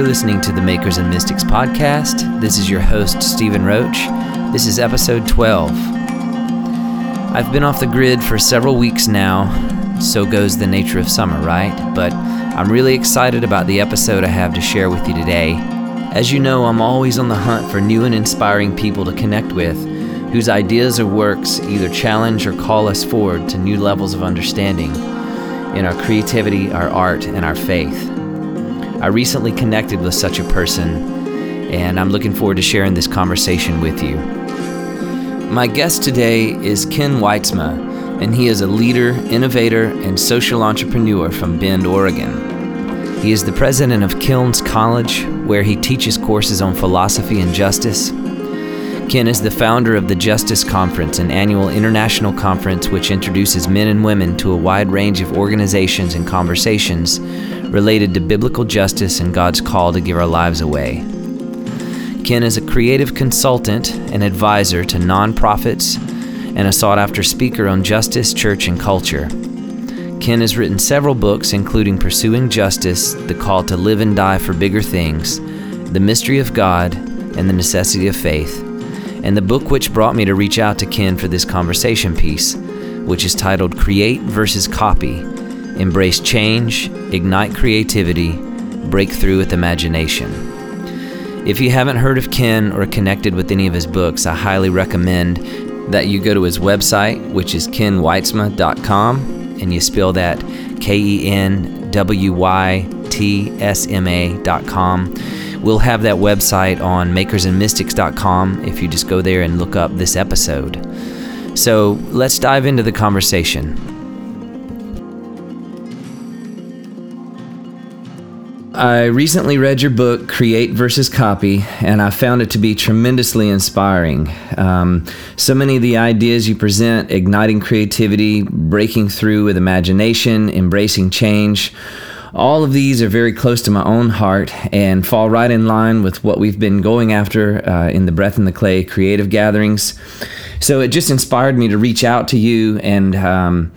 You're listening to the Makers and Mystics podcast. This is your host, Stephen Roach. This is episode 12. I've been off the grid for several weeks now. So goes the nature of summer, right? But I'm really excited about the episode I have to share with you today. As you know, I'm always on the hunt for new and inspiring people to connect with whose ideas or works either challenge or call us forward to new levels of understanding in our creativity, our art, and our faith. I recently connected with such a person, and I'm looking forward to sharing this conversation with you. My guest today is Ken Wytsma, and he is a leader, innovator, and social entrepreneur from Bend, Oregon. He is the president of Kilns College, where he teaches courses on philosophy and justice. Ken is the founder of the Justice Conference, an annual international conference which introduces men and women to a wide range of organizations and conversations related to biblical justice and God's call to give our lives away. Ken is a creative consultant and advisor to nonprofits and a sought after speaker on justice, church, and culture. Ken has written several books, including Pursuing Justice, The Call to Live and Die for Bigger Things, The Mystery of God, and The Necessity of Faith, and the book which brought me to reach out to Ken for this conversation piece, which is titled Create versus Copy Embrace change, ignite creativity, break through with imagination. If you haven't heard of Ken or connected with any of his books, I highly recommend that you go to his website, which is kenwytsma.com, and you spell that K E N W Y T S M A.com. We'll have that website on makersandmystics.com if you just go there and look up this episode. So let's dive into the conversation. I recently read your book, Create versus Copy, and I found it to be tremendously inspiring. Um, so many of the ideas you present, igniting creativity, breaking through with imagination, embracing change, all of these are very close to my own heart and fall right in line with what we've been going after uh, in the Breath in the Clay creative gatherings. So it just inspired me to reach out to you and. Um,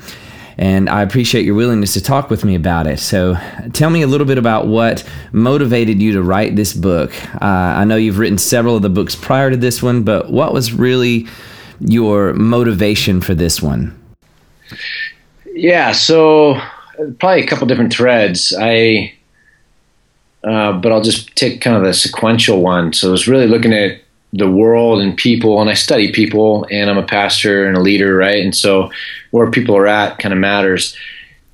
and I appreciate your willingness to talk with me about it. So, tell me a little bit about what motivated you to write this book. Uh, I know you've written several of the books prior to this one, but what was really your motivation for this one? Yeah, so probably a couple different threads. I, uh, but I'll just take kind of the sequential one. So, I was really looking at the world and people and I study people and I'm a pastor and a leader, right? And so where people are at kind of matters.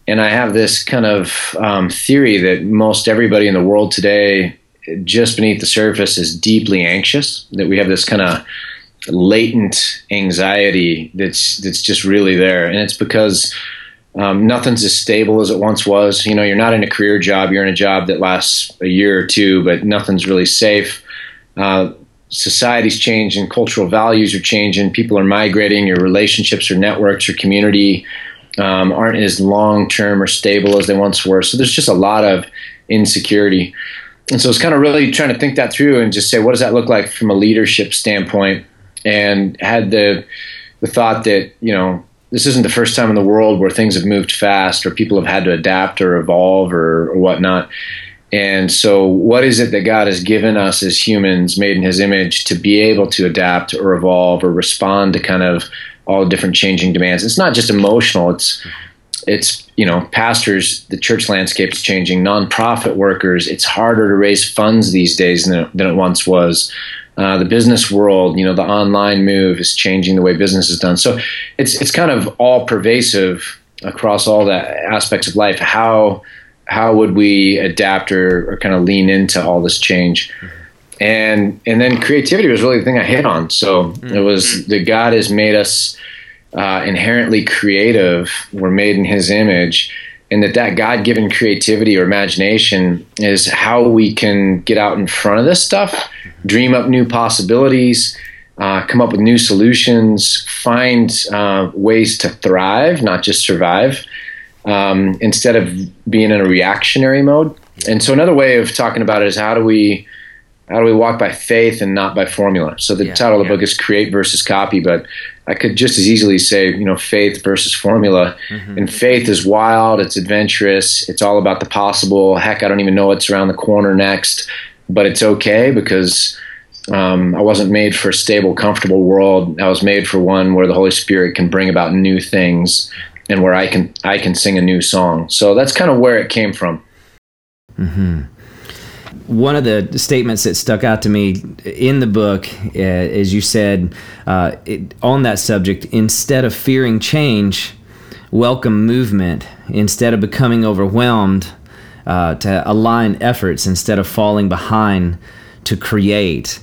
And I have this kind of um, theory that most everybody in the world today, just beneath the surface, is deeply anxious. That we have this kind of latent anxiety that's that's just really there, and it's because um, nothing's as stable as it once was. You know, you're not in a career job; you're in a job that lasts a year or two, but nothing's really safe. Uh, society's changing, cultural values are changing, people are migrating, your relationships or networks or community um, aren't as long term or stable as they once were. So there's just a lot of insecurity. And so it's kind of really trying to think that through and just say, what does that look like from a leadership standpoint? And had the the thought that, you know, this isn't the first time in the world where things have moved fast or people have had to adapt or evolve or, or whatnot. And so, what is it that God has given us as humans, made in His image, to be able to adapt or evolve or respond to kind of all different changing demands? It's not just emotional. It's it's you know pastors. The church landscape is changing. Nonprofit workers. It's harder to raise funds these days than it, than it once was. Uh, the business world, you know, the online move is changing the way business is done. So it's it's kind of all pervasive across all the aspects of life. How how would we adapt or, or kind of lean into all this change? And and then creativity was really the thing I hit on. So mm-hmm. it was that God has made us uh, inherently creative. We're made in His image, and that that God-given creativity or imagination is how we can get out in front of this stuff, dream up new possibilities. Uh, come up with new solutions, find uh, ways to thrive, not just survive, um, instead of being in a reactionary mode. And so another way of talking about it is how do we how do we walk by faith and not by formula? So the Yeah, title of the yeah. book is Create versus Copy, but I could just as easily say, you know, faith versus formula. Mm-hmm. And faith is wild, it's adventurous, it's all about the possible. Heck, I don't even know what's around the corner next, but it's okay because um, I wasn't made for a stable, comfortable world. I was made for one where the Holy Spirit can bring about new things and where I can I can sing a new song. So that's kind of where it came from. one of the statements that stuck out to me in the book uh, is you said uh, it, on that subject instead of fearing change welcome movement instead of becoming overwhelmed uh, to align efforts instead of falling behind to create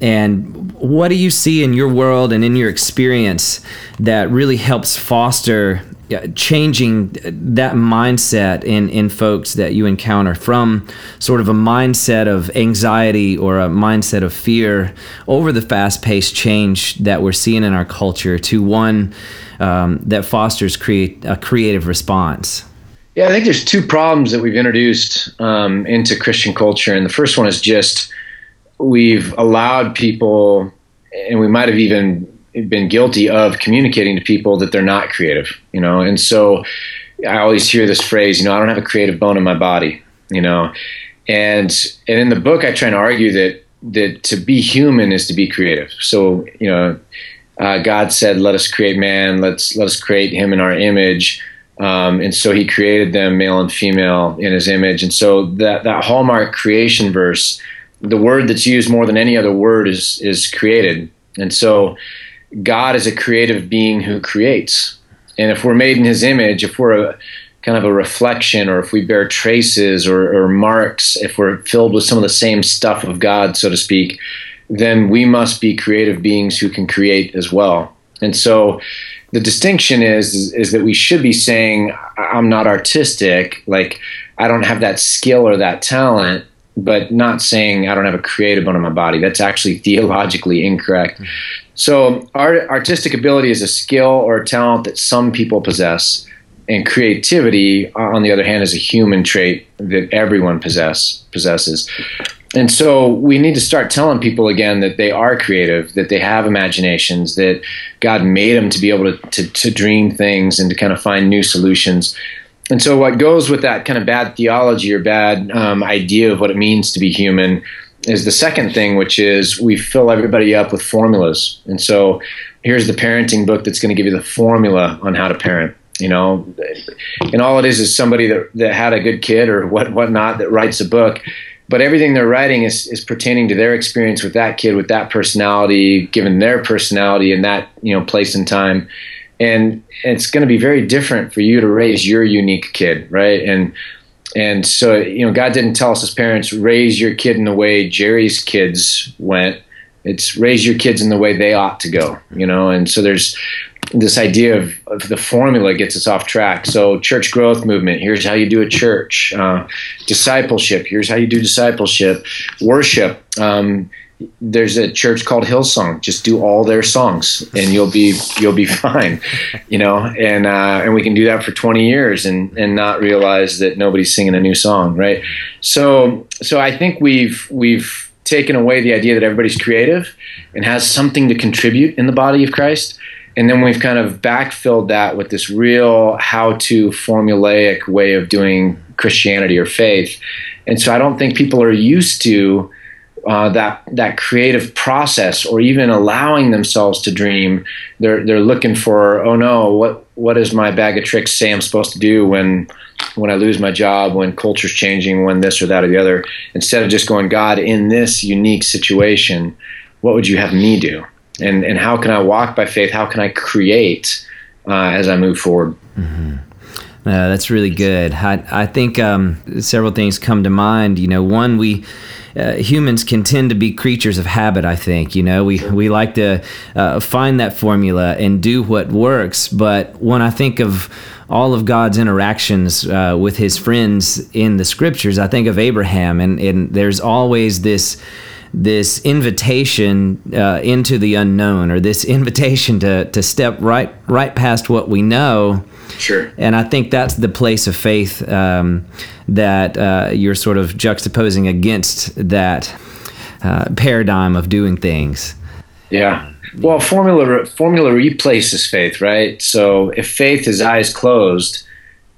and what do you see in your world and in your experience that really helps foster uh, changing that mindset in, in folks that you encounter from sort of a mindset of anxiety or a mindset of fear over the fast paced change that we're seeing in our culture to one um, that fosters create a creative response? Yeah, I think there's two problems that we've introduced um, into Christian culture, and the first one is just we've allowed people, and we might have even been guilty of communicating to people that they're not creative, you know. And so I always hear this phrase, you know, I don't have a creative bone in my body, you know. And and in the book, I try to argue that that to be human is to be creative. So you know, uh, God said, "Let us create man. Let's let us create him in our image." Um, and so He created them, male and female, in His image. And so that that hallmark creation verse, the word that's used more than any other word is is created. And so God is a creative being who creates. And if we're made in His image, if we're a kind of a reflection, or if we bear traces or, or marks, if we're filled with some of the same stuff of God, so to speak, then we must be creative beings who can create as well. And so the distinction is, is is that we should be saying I'm not artistic, like I don't have that skill or that talent, but not saying I don't have a creative bone in my body. That's actually theologically incorrect. Mm-hmm. So our artistic ability is a skill or a talent that some people possess, and creativity, on the other hand, is a human trait that everyone possess possesses. And so we need to start telling people again that they are creative, that they have imaginations, that God made them to be able to, to, to dream things and to kind of find new solutions. And so, what goes with that kind of bad theology or bad um, idea of what it means to be human is the second thing, which is we fill everybody up with formulas. And so, here's the parenting book that's going to give you the formula on how to parent. You know, and all it is is somebody that, that had a good kid or what whatnot that writes a book but everything they're writing is, is pertaining to their experience with that kid with that personality given their personality in that you know place and time and it's going to be very different for you to raise your unique kid right and and so you know god didn't tell us as parents raise your kid in the way jerry's kids went it's raise your kids in the way they ought to go you know and so there's this idea of, of, the formula gets us off track. So, church growth movement here's how you do a church. Uh, discipleship here's how you do discipleship. Worship. Um, there's a church called Hillsong. Just do all their songs, and you'll be you'll be fine, you know. And uh, and we can do that for 20 years, and and not realize that nobody's singing a new song, right? So so I think we've we've taken away the idea that everybody's creative and has something to contribute in the body of Christ and then we've kind of backfilled that with this real how-to formulaic way of doing Christianity or faith, and so I don't think people are used to uh, that that creative process or even allowing themselves to dream. They're they're looking for oh no what what does my bag of tricks say I'm supposed to do when when I lose my job when culture's changing when this or that or the other instead of just going God in this unique situation what would you have me do and and how can I walk by faith? How can I create uh, as I move forward? Mm-hmm. That's really good. I, I think um, several things come to mind. You know, one, we uh, humans can tend to be creatures of habit. I think you know we we like to uh, find that formula and do what works. But when I think of all of God's interactions uh, with His friends in the Scriptures, I think of Abraham, and and there's always this this invitation uh, into the unknown or this invitation to, to step right right past what we know sure and i think that's the place of faith um, that uh, you're sort of juxtaposing against that uh, paradigm of doing things. Yeah. Well, formula formula replaces faith, right? So if faith is eyes closed,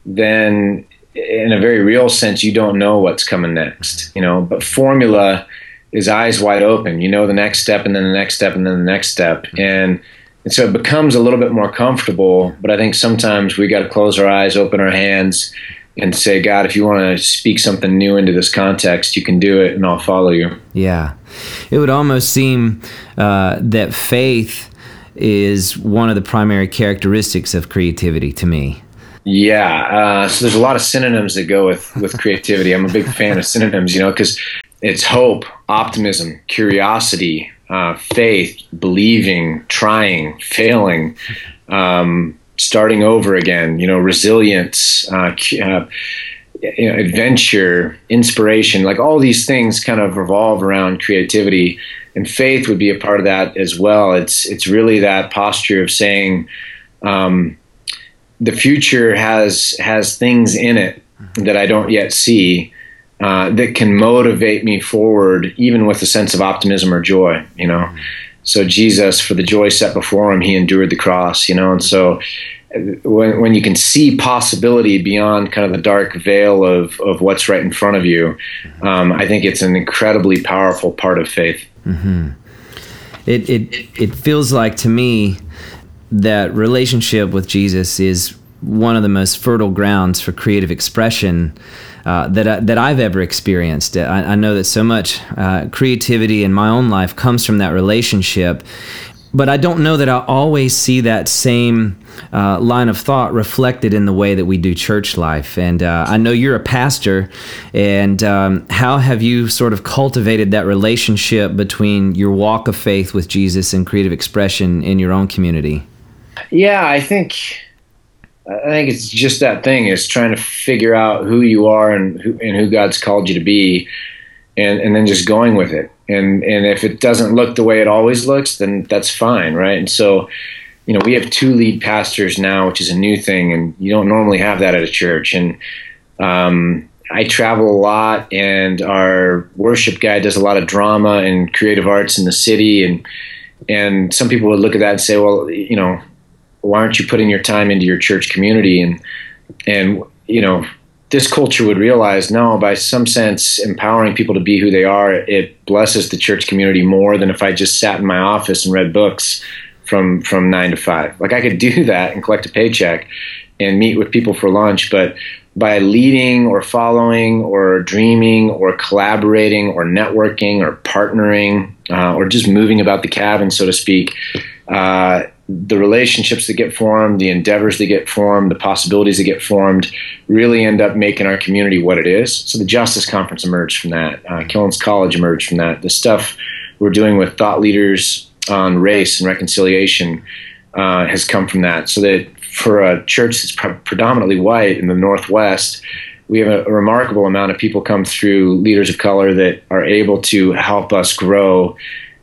then in a very real sense, you don't know what's coming next, you know. But formula is eyes wide open. You know the next step, and then the next step, and then the next step, and and so it becomes a little bit more comfortable. But I think sometimes we got to close our eyes, open our hands, and say, God, if you want to speak something new into this context, you can do it, and I'll follow you. Yeah, it would almost seem uh, that faith is one of the primary characteristics of creativity to me. Yeah, uh, so there's a lot of synonyms that go with with creativity. I'm a big fan of synonyms, you know, because it's hope, optimism, curiosity, uh, faith, believing, trying, failing, um, starting over again. You know, resilience, uh, uh, you know, adventure, inspiration. Like all these things kind of revolve around creativity, and faith would be a part of that as well. It's it's really that posture of saying. Um, the future has has things in it that I don't yet see uh, that can motivate me forward, even with a sense of optimism or joy. You know, so Jesus, for the joy set before him, he endured the cross. You know, and so uh, when when you can see possibility beyond kind of the dark veil of of what's right in front of you, um, I think it's an incredibly powerful part of faith. Mm-hmm. It it it feels like to me that relationship with Jesus is one of the most fertile grounds for creative expression uh, that I, that I've ever experienced. I, I know that so much uh, creativity in my own life comes from that relationship, but I don't know that I always see that same uh, line of thought reflected in the way that we do church life. And uh, I know you're a pastor, and um, how have you sort of cultivated that relationship between your walk of faith with Jesus and creative expression in your own community? Yeah, I think I think it's just that thing is trying to figure out who you are and who, and who God's called you to be, and and then just going with it. And and if it doesn't look the way it always looks, then that's fine, right? And so, you know, we have two lead pastors now, which is a new thing, and you don't normally have that at a church. And um, I travel a lot, and our worship guy does a lot of drama and creative arts in the city, and and some people would look at that and say, well, you know why aren't you putting your time into your church community? And and you know this culture would realize no by some sense empowering people to be who they are it blesses the church community more than if i just sat in my office and read books from from nine to five. Like i could do that and collect a paycheck and meet with people for lunch but by leading or following or dreaming or collaborating or networking or partnering uh, or just moving about the cabin so to speak uh, the relationships that get formed, the endeavors that get formed, the possibilities that get formed really end up making our community what it is. So the Justice Conference emerged from that. Uh, Kilns College emerged from that. The stuff we're doing with thought leaders on race and reconciliation uh, has come from that. So that for a church that's pre- predominantly white in the Northwest, we have a, a remarkable amount of people come through leaders of color that are able to help us grow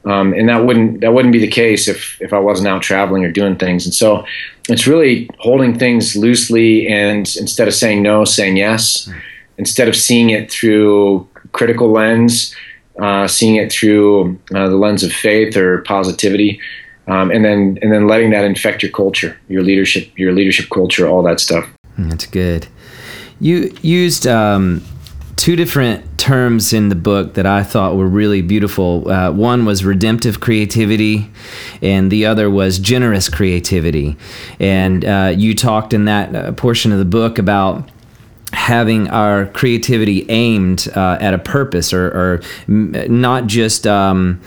um, and that wouldn't that wouldn't be the case if if I wasn't out traveling or doing things. And so it's really holding things loosely and instead of saying no, saying yes. Mm. Instead of seeing it through critical lens, uh, seeing it through uh, the lens of faith or positivity, um, and then and then letting that infect your culture, your leadership, your leadership culture, all that stuff. Hmm, that's good. You used um, two different terms in the book that I thought were really beautiful. Uh, one was redemptive creativity, and the other was generous creativity. And uh, you talked in that uh, portion of the book about having our creativity aimed uh, at a purpose or, or not just um,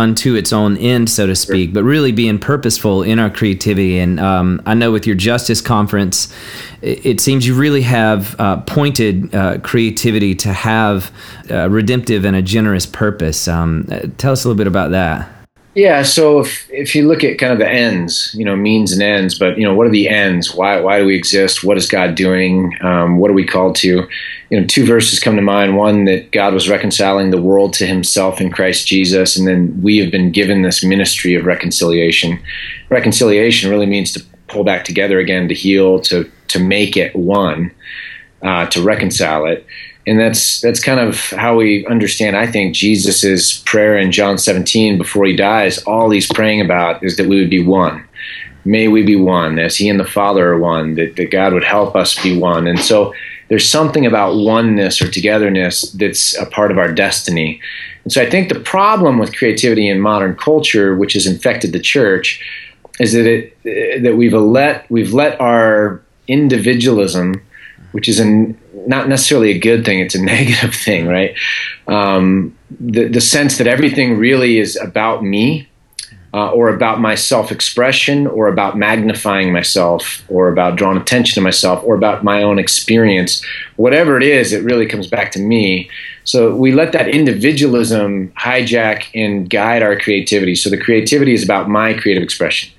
unto its own end, so to speak, but really being purposeful in our creativity. And um, I know with your justice conference, it, it seems you really have uh, pointed uh, creativity to have a redemptive and a generous purpose. Um, tell us a little bit about that. Yeah, so if, if you look at kind of the ends, you know, means and ends, but you know, what are the ends? Why why do we exist? What is God doing? Um, what are we called to? You know, two verses come to mind. One that God was reconciling the world to Himself in Christ Jesus, and then we have been given this ministry of reconciliation. Reconciliation really means to pull back together again, to heal, to to make it one, uh, to reconcile it. And that's that's kind of how we understand. I think Jesus's prayer in John 17 before he dies. All he's praying about is that we would be one. May we be one, as He and the Father are one. That, that God would help us be one. And so there's something about oneness or togetherness that's a part of our destiny. And so I think the problem with creativity in modern culture, which has infected the church, is that it that we've let we've let our individualism, which is an not necessarily a good thing. It's a negative thing, right? Um, the the sense that everything really is about me, uh, or about my self expression, or about magnifying myself, or about drawing attention to myself, or about my own experience. Whatever it is, it really comes back to me. So we let that individualism hijack and guide our creativity. So the creativity is about my creative expression,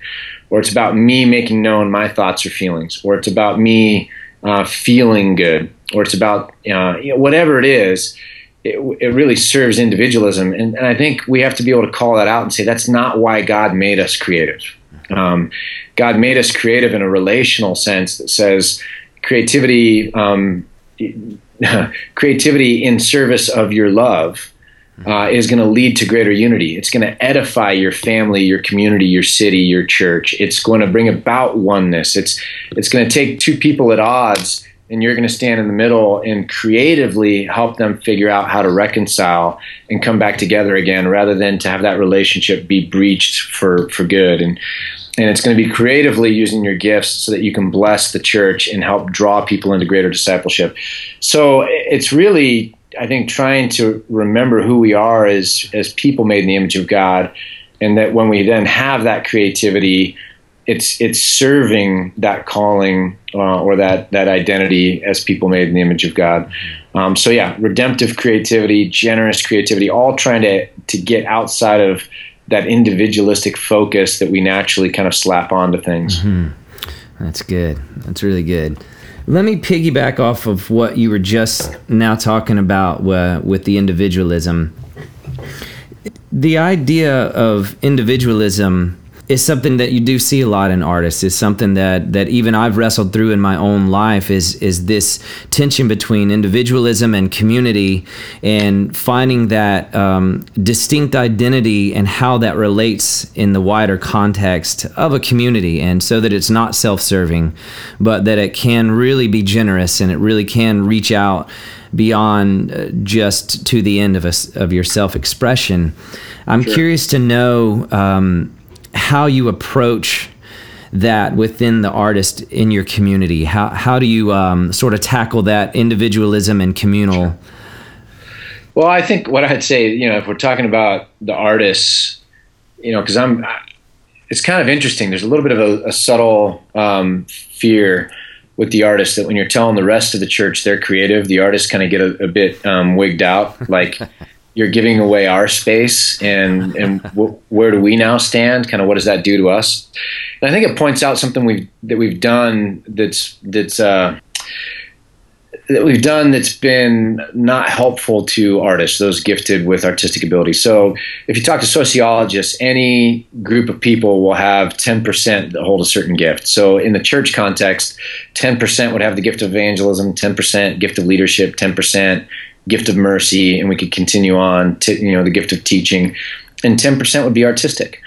or it's about me making known my thoughts or feelings, or it's about me uh, feeling good, or it's about uh, you know, whatever it is. It, it really serves individualism, and, and, I think we have to be able to call that out and say that's not why God made us creative. Um, God made us creative in a relational sense that says creativity, um, creativity in service of your love uh, is going to lead to greater unity. It's going to edify your family, your community, your city, your church. It's going to bring about oneness. It's it's going to take two people at odds and you're going to stand in the middle and creatively help them figure out how to reconcile and come back together again rather than to have that relationship be breached for for good. And and it's going to be creatively using your gifts so that you can bless the church and help draw people into greater discipleship. So it's really i think trying to remember who we are as as people made in the image of god and that when we then have that creativity it's it's serving that calling uh, or that that identity as people made in the image of God. Um, so yeah, redemptive creativity, generous creativity, all trying to to get outside of that individualistic focus that we naturally kind of slap onto things. Mm-hmm. That's good. That's really good. Let me piggyback off of what you were just now talking about uh, with the individualism. The idea of individualism is something that you do see a lot in artists. Is something that that even I've wrestled through in my own life. Is is this tension between individualism and community, and finding that um, distinct identity and how that relates in the wider context of a community, and so that it's not self-serving, but that it can really be generous and it really can reach out beyond uh, just to the end of a, of your self-expression. I'm sure. curious to know. Um, how you approach that within the artist in your community. How how do you um, sort of tackle that individualism and communal? Well, I think what I'd say, you know, if we're talking about the artists, you know, because I'm, it's kind of interesting. There's a little bit of a, a subtle um, fear with the artist that when you're telling the rest of the church they're creative, the artists kind of get a, a bit um, wigged out, like you're giving away our space and and w- where do we now stand kind of what does that do to us and i think it points out something we've that we've done that's that's uh, that we've done that's been not helpful to artists, those gifted with artistic ability. So, if you talk to sociologists, any group of people will have 10% that hold a certain gift. So, in the church context, 10% would have the gift of evangelism, 10% gift of leadership, 10% gift of mercy, and we could continue on to you know the gift of teaching, and ten percent would be artistic.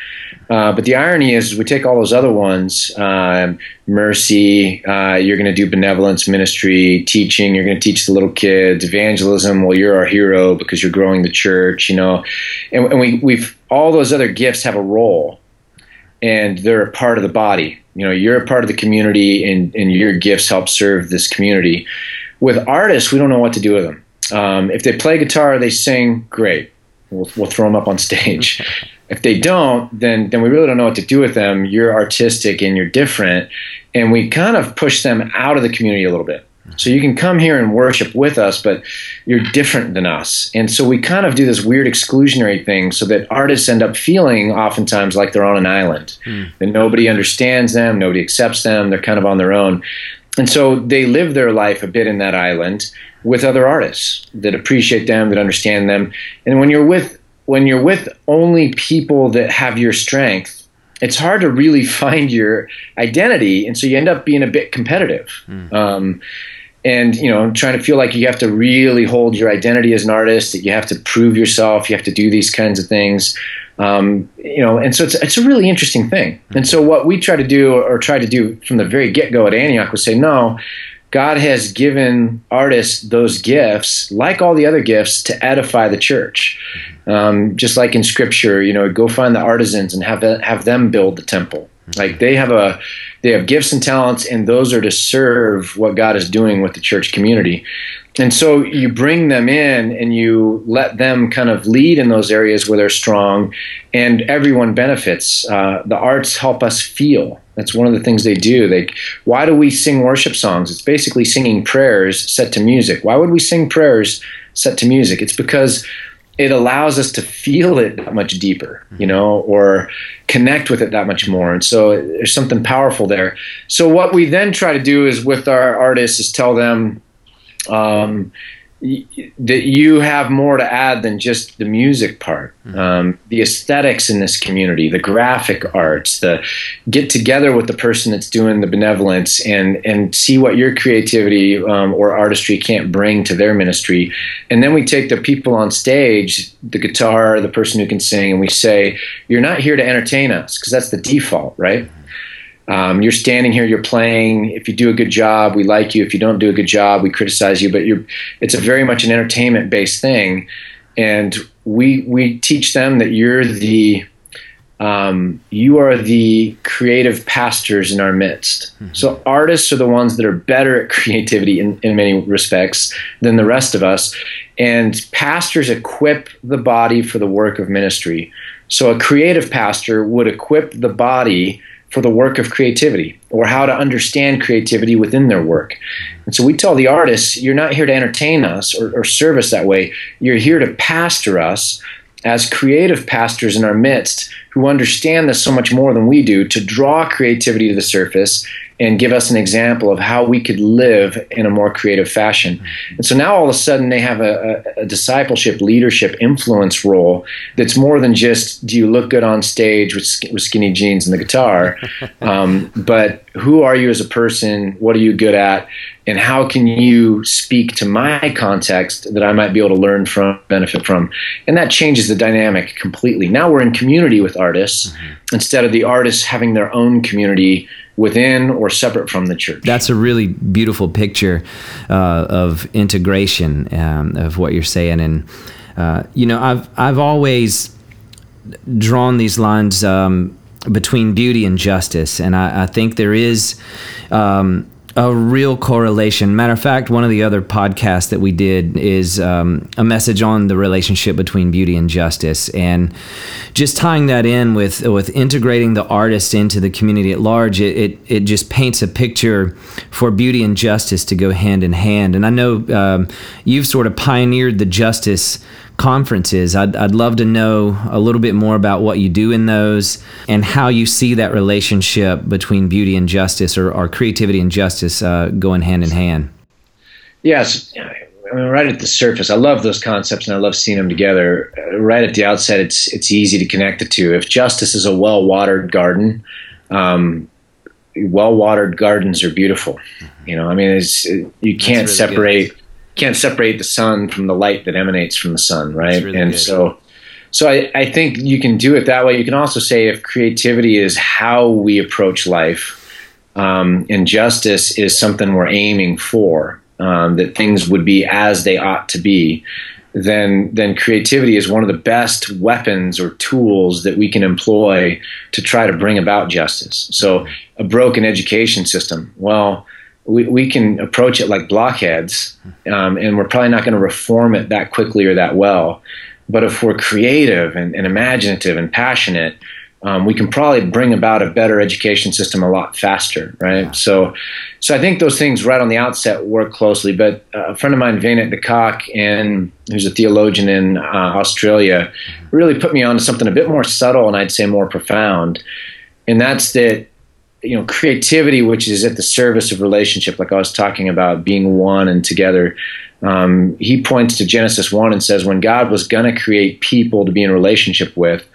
Uh, but the irony is, we take all those other ones um, mercy, uh, you're going to do benevolence ministry, teaching, you're going to teach the little kids, evangelism, well, you're our hero because you're growing the church, you know. And, and we, we've all those other gifts have a role and they're a part of the body. You know, you're a part of the community and, and your gifts help serve this community. With artists, we don't know what to do with them. Um, if they play guitar, they sing, great. We'll, we'll throw them up on stage. if they don't, then then we really don't know what to do with them. You're artistic and you're different, and we kind of push them out of the community a little bit. So you can come here and worship with us, but you're different than us. And so we kind of do this weird exclusionary thing so that artists end up feeling oftentimes like they're on an island. Mm. That nobody understands them, nobody accepts them, they're kind of on their own. And so they live their life a bit in that island with other artists that appreciate them, that understand them. And when you're with when you're with only people that have your strength, it's hard to really find your identity, and so you end up being a bit competitive. Mm. Um, and you know trying to feel like you have to really hold your identity as an artist that you have to prove yourself you have to do these kinds of things um, you know and so it's, it's a really interesting thing and so what we try to do or try to do from the very get-go at antioch was say no god has given artists those gifts like all the other gifts to edify the church um, just like in scripture you know go find the artisans and have, have them build the temple like they have a they have gifts and talents, and those are to serve what God is doing with the church community. And so you bring them in and you let them kind of lead in those areas where they're strong, and everyone benefits. Uh, the arts help us feel. That's one of the things they do. They, why do we sing worship songs? It's basically singing prayers set to music. Why would we sing prayers set to music? It's because it allows us to feel it that much deeper, you know, or connect with it that much more. And so there's something powerful there. So what we then try to do is with our artists is tell them, um, that you have more to add than just the music part. Mm-hmm. Um, the aesthetics in this community, the graphic arts, the get together with the person that's doing the benevolence and and see what your creativity um, or artistry can't bring to their ministry. And then we take the people on stage, the guitar, the person who can sing, and we say, "You're not here to entertain us," because that's the default, right? Um, you're standing here, you're playing. If you do a good job, we like you. If you don't do a good job, we criticize you. But you're, it's a very much an entertainment based thing, and we we teach them that you're the um, you are the creative pastors in our midst. Mm-hmm. So artists are the ones that are better at creativity in, in many respects than the rest of us, and pastors equip the body for the work of ministry. So a creative pastor would equip the body for the work of creativity or how to understand creativity within their work. And so we tell the artists, you're not here to entertain us or, or serve us that way. You're here to pastor us as creative pastors in our midst who understand this so much more than we do to draw creativity to the surface and give us an example of how we could live in a more creative fashion. And so now all of a sudden they have a, a, discipleship, leadership, influence role that's more than just do you look good on stage with, with skinny jeans and the guitar, um, but who are you as a person? What are you good at? And how can you speak to my context that I might be able to learn from, benefit from? And that changes the dynamic completely. Now we're in community with artists mm-hmm. instead of the artists having their own community within or separate from the church. That's a really beautiful picture uh, of integration um, of what you're saying, and uh, you know, I've I've always drawn these lines um, between beauty and justice, and I, I think there is. Um, a real correlation. Matter of fact, one of the other podcasts that we did is um, a message on the relationship between beauty and justice, and just tying that in with with integrating the artist into the community at large. It it, it just paints a picture for beauty and justice to go hand in hand. And I know um, you've sort of pioneered the justice conferences. I'd, I'd love to know a little bit more about what you do in those and how you see that relationship between beauty and justice or, or creativity and justice uh, going hand in hand. Yes. I mean, right at the surface, I love those concepts and I love seeing them together. Uh, right at the outset, it's it's easy to connect the two. If justice is a well watered garden, um, well watered gardens are beautiful. You know, I mean, it's, you can't really separate. Good can't separate the sun from the light that emanates from the sun, right? Really and good. so, so I, I think you can do it that way. You can also say if creativity is how we approach life, um, and justice is something we're aiming for, um, that things would be as they ought to be, then then creativity is one of the best weapons or tools that we can employ to try to bring about justice. So a broken education system, well we, we can approach it like blockheads, um, and we're probably not going to reform it that quickly or that well. But if we're creative and, and imaginative and passionate, um, we can probably bring about a better education system a lot faster, right? Yeah. So, so I think those things right on the outset work closely. But uh, a friend of mine, Wynand de Kock, and who's a theologian in uh, Australia, really put me on to something a bit more subtle and I'd say more profound, and that's that you know creativity which is at the service of relationship like i was talking about being one and together um, he points to genesis 1 and says when god was going to create people to be in relationship with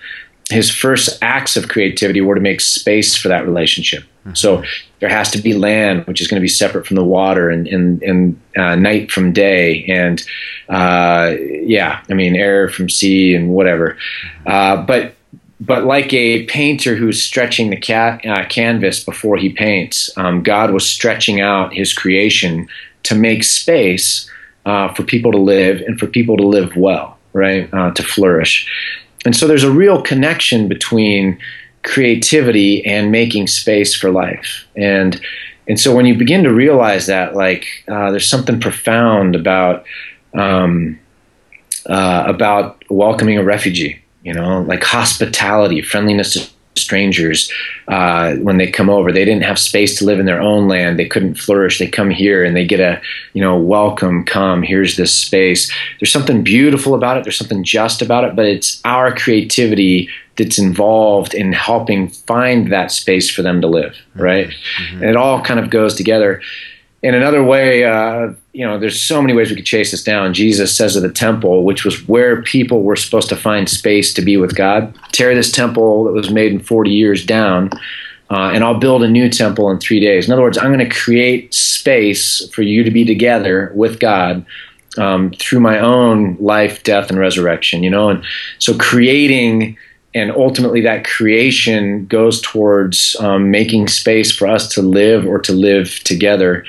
his first acts of creativity were to make space for that relationship. Mm-hmm. So there has to be land, which is going to be separate from the water, and and, and uh, night from day, and uh, yeah, I mean air from sea and whatever. Uh, but but like a painter who's stretching the cat, uh, canvas before he paints, um, God was stretching out His creation to make space uh, for people to live and for people to live well, right, uh, to flourish. And so there's a real connection between creativity and making space for life. And and so when you begin to realize that, like, uh, there's something profound about um, uh, about welcoming a refugee. You know, like hospitality, friendliness to strangers uh, when they come over. They didn't have space to live in their own land. They couldn't flourish. They come here and they get a, you know, welcome, come, here's this space. There's something beautiful about it. There's something just about it, but it's our creativity that's involved in helping find that space for them to live, right? Mm-hmm. And it all kind of goes together in another way, uh, you know, there's so many ways we could chase this down. Jesus says of the temple, which was where people were supposed to find space to be with God, tear this temple that was made in 40 years down, uh, and I'll build a new temple in three days. In other words, I'm going to create space for you to be together with God um, through my own life, death, and resurrection. You know, and so creating and ultimately that creation goes towards um, making space for us to live or to live together.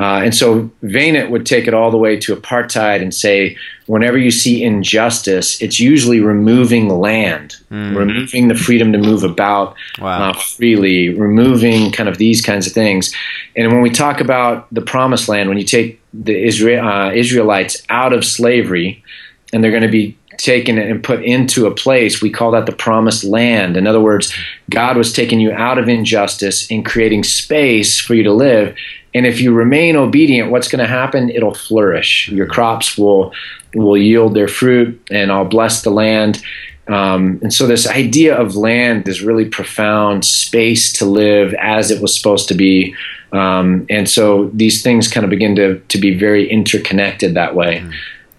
Uh, and so Wynand would take it all the way to apartheid and say, whenever you see injustice, it's usually removing land, mm. removing the freedom to move about wow. uh, freely, removing kind of these kinds of things. And when we talk about the promised land, when you take the Israel, uh, Israelites out of slavery, and they're going to be taken and put into a place, we call that the promised land. In other words, God was taking you out of injustice and creating space for you to live. And if you remain obedient, what's going to happen? It'll flourish. Your crops will will yield their fruit, and I'll bless the land. Um, and so, this idea of land is really profound space to live as it was supposed to be. Um, and so, these things kind of begin to, to be very interconnected that way.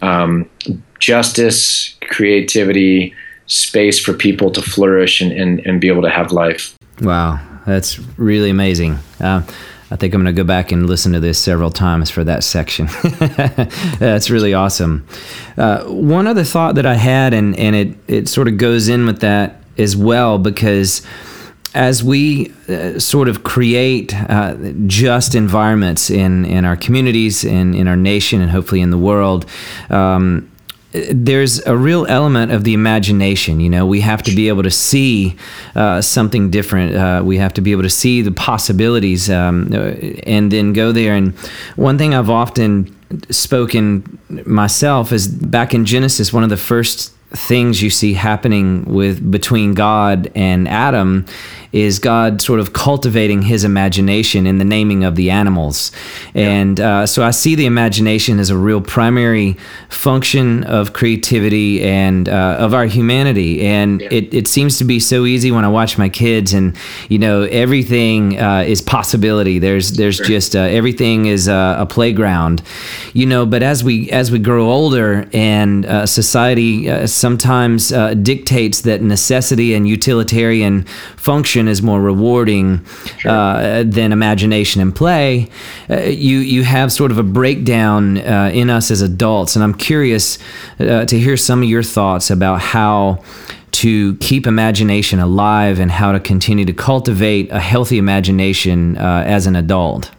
Um, justice, creativity, space for people to flourish and, and, and be able to have life. Wow, that's really amazing. Uh, I think I'm going to go back and listen to this several times for that section. That's really awesome. Uh, one other thought that I had, and, and it, it sort of goes in with that as well, because as we uh, sort of create uh, just environments in, in our communities and in our nation and hopefully in the world, um, there's a real element of the imagination. You know, we have to be able to see uh, something different. Uh, we have to be able to see the possibilities um, and then go there. And one thing I've often spoken myself is back in Genesis, one of the first things you see happening with between God and Adam is God sort of cultivating his imagination in the naming of the animals. Yeah. And uh, so I see the imagination as a real primary function of creativity and uh, of our humanity. And yeah. it, it seems to be so easy when I watch my kids, and you know, everything uh, is possibility. There's there's sure. just uh, everything is a, a, playground, you know. But as we as we grow older and uh, society uh, sometimes dictates that necessity and utilitarian function is more rewarding sure. uh, than imagination and play, uh, you you have sort of a breakdown uh, in us as adults, and I'm curious uh, to hear some of your thoughts about how to keep imagination alive and how to continue to cultivate a healthy imagination uh, as an adult.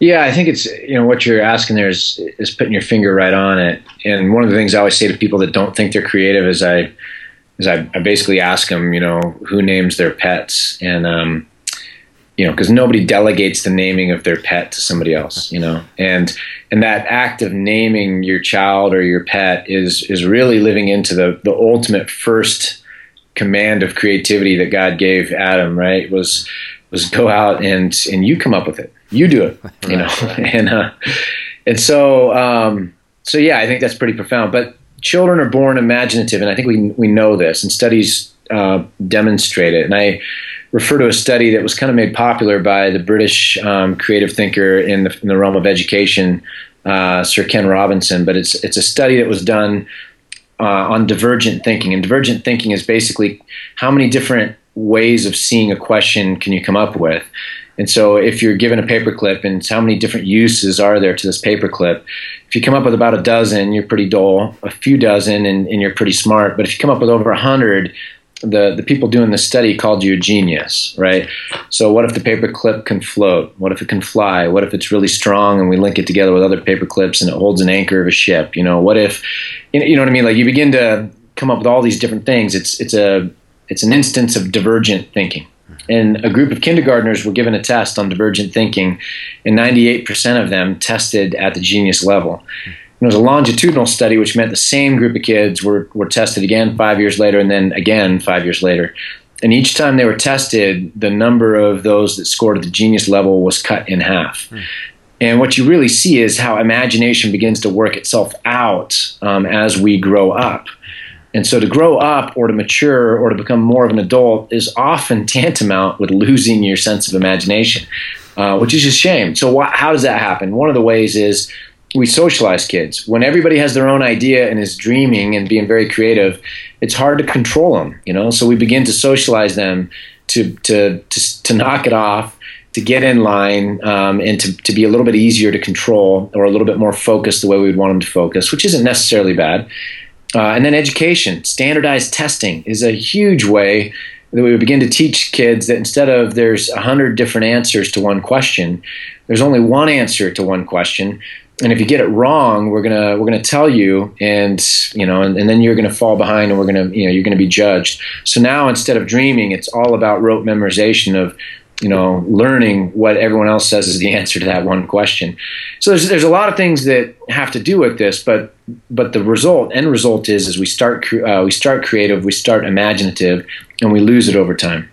Yeah, I think it's you know what you're asking there is is putting your finger right on it. And one of the things I always say to people that don't think they're creative is I is I, I basically ask them, you know, who names their pets, and um, you know, because nobody delegates the naming of their pet to somebody else, you know, and and that act of naming your child or your pet is is really living into the the ultimate first command of creativity that God gave Adam, right? Was was go out and and you come up with it, you do it, you know, and uh, and so um, so yeah, I think that's pretty profound, but children are born imaginative, and I think we we know this, and studies uh, demonstrate it. And I refer to a study that was kind of made popular by the British um, creative thinker in the, in the, realm of education, uh, Sir Ken Robinson. But it's it's a study that was done uh, on divergent thinking. And divergent thinking is basically how many different ways of seeing a question can you come up with. And so, if you're given a paperclip, and how many different uses are there to this paperclip? If you come up with about a dozen, you're pretty dull. A few dozen, and, and you're pretty smart. But if you come up with over a hundred, the, the people doing the study called you a genius, right? So what if the paperclip can float? What if it can fly? What if it's really strong and we link it together with other paperclips and it holds an anchor of a ship? You know, what if, you know, you know what I mean? Like you begin to come up with all these different things. It's it's a it's an instance of divergent thinking. And a group of kindergartners were given a test on divergent thinking, and 98% of them tested at the genius level. It was a longitudinal study, which meant the same group of kids were, were tested again five years later and then again five years later. And each time they were tested, the number of those that scored at the genius level was cut in half. Mm. And what you really see is how imagination begins to work itself out um, as we grow up. And so to grow up or to mature or to become more of an adult is often tantamount with losing your sense of imagination, uh, which is a shame. So, wh- how does that happen? One of the ways is we socialize kids. When everybody has their own idea and is dreaming and being very creative, it's hard to control them, you know. So we begin to socialize them to to to, to knock it off, to get in line, um, and to to be a little bit easier to control or a little bit more focused the way we would want them to focus, which isn't necessarily bad. Uh, and then education, standardized testing is a huge way that we would begin to teach kids that instead of there's a hundred different answers to one question, there's only one answer to one question and if you get it wrong, we're gonna we're gonna tell you, and you know, and, and then you're gonna fall behind, and we're gonna you know you're gonna be judged. So now instead of dreaming, it's all about rote memorization of you know learning what everyone else says is the answer to that one question. So there's there's a lot of things that have to do with this, but but the result end result is is we start uh, we start creative, we start imaginative, and we lose it over time.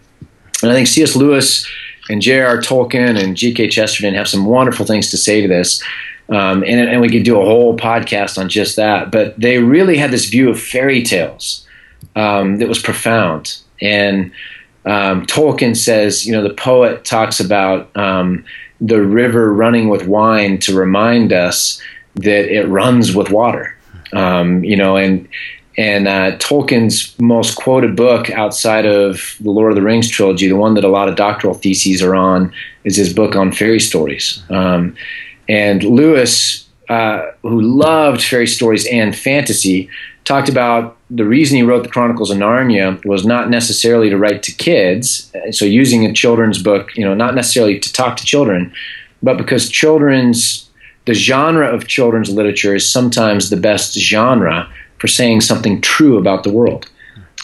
And I think C.S. Lewis and J.R. Tolkien and G.K. Chesterton have some wonderful things to say to this. Um, and, and we could do a whole podcast on just that. But they really had this view of fairy tales um, that was profound. And um, Tolkien says, you know, the poet talks about um, the river running with wine to remind us that it runs with water. Um, you know, and and uh, Tolkien's most quoted book outside of the Lord of the Rings trilogy, the one that a lot of doctoral theses are on, is his book on fairy stories. Um, and Lewis, uh, who loved fairy stories and fantasy, talked about the reason he wrote the Chronicles of Narnia was not necessarily to write to kids, so using a children's book, you know, not necessarily to talk to children, but because children's the genre of children's literature is sometimes the best genre for saying something true about the world.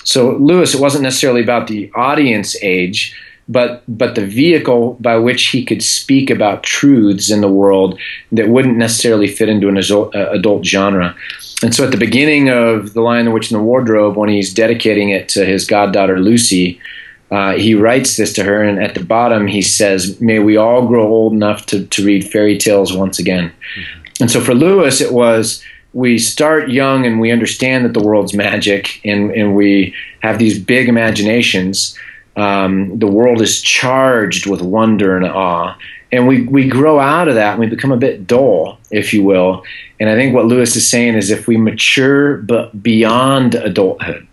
So Lewis, it wasn't necessarily about the audience age, but but the vehicle by which he could speak about truths in the world that wouldn't necessarily fit into an adult, uh, adult genre. And so at the beginning of The Lion, the Witch, and the Wardrobe, when he's dedicating it to his goddaughter Lucy, uh, he writes this to her, and at the bottom he says, May we all grow old enough to, to read fairy tales once again. Mm-hmm. And so for Lewis, it was we start young and we understand that the world's magic, and, and we have these big imaginations um, the world is charged with wonder and awe. And we, we grow out of that and we become a bit dull, if you will. And I think what Lewis is saying is if we mature but beyond adulthood,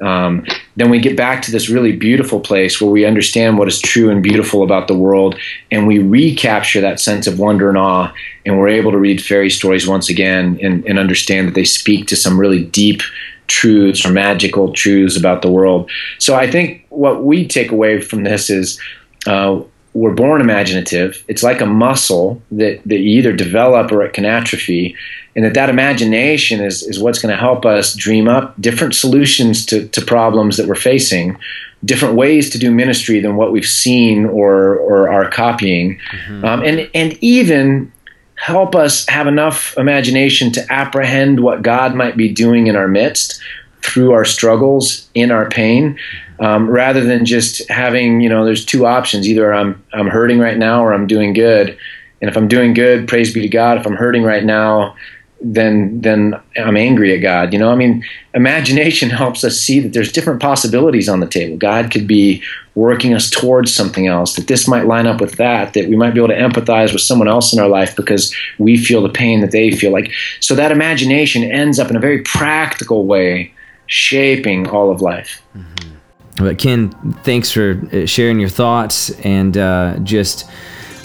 um, then we get back to this really beautiful place where we understand what is true and beautiful about the world and we recapture that sense of wonder and awe and we're able to read fairy stories once again and, and understand that they speak to some really deep truths or magical truths about the world. So I think what we take away from this is uh, we're born imaginative. It's like a muscle that, that you either develop or it can atrophy, and that that imagination is, is what's going to help us dream up different solutions to, to problems that we're facing, different ways to do ministry than what we've seen or, or are copying, mm-hmm. um, and, and even help us have enough imagination to apprehend what God might be doing in our midst through our struggles, in our pain, um, rather than just having, you know, there's two options. Either I'm, I'm hurting right now or I'm doing good. And if I'm doing good, praise be to God. If I'm hurting right now, then then I'm angry at God. You know, I mean, imagination helps us see that there's different possibilities on the table. God could be working us towards something else. That this might line up with that. That we might be able to empathize with someone else in our life because we feel the pain that they feel. Like so, that imagination ends up in a very practical way shaping all of life. Mm-hmm. But Ken, thanks for uh, sharing your thoughts and uh, just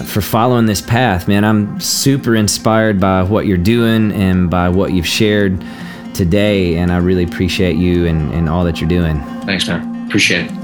for following this path, man. I'm super inspired by what you're doing and by what you've shared today, and I really appreciate you and, and all that you're doing. Thanks, man. Appreciate it.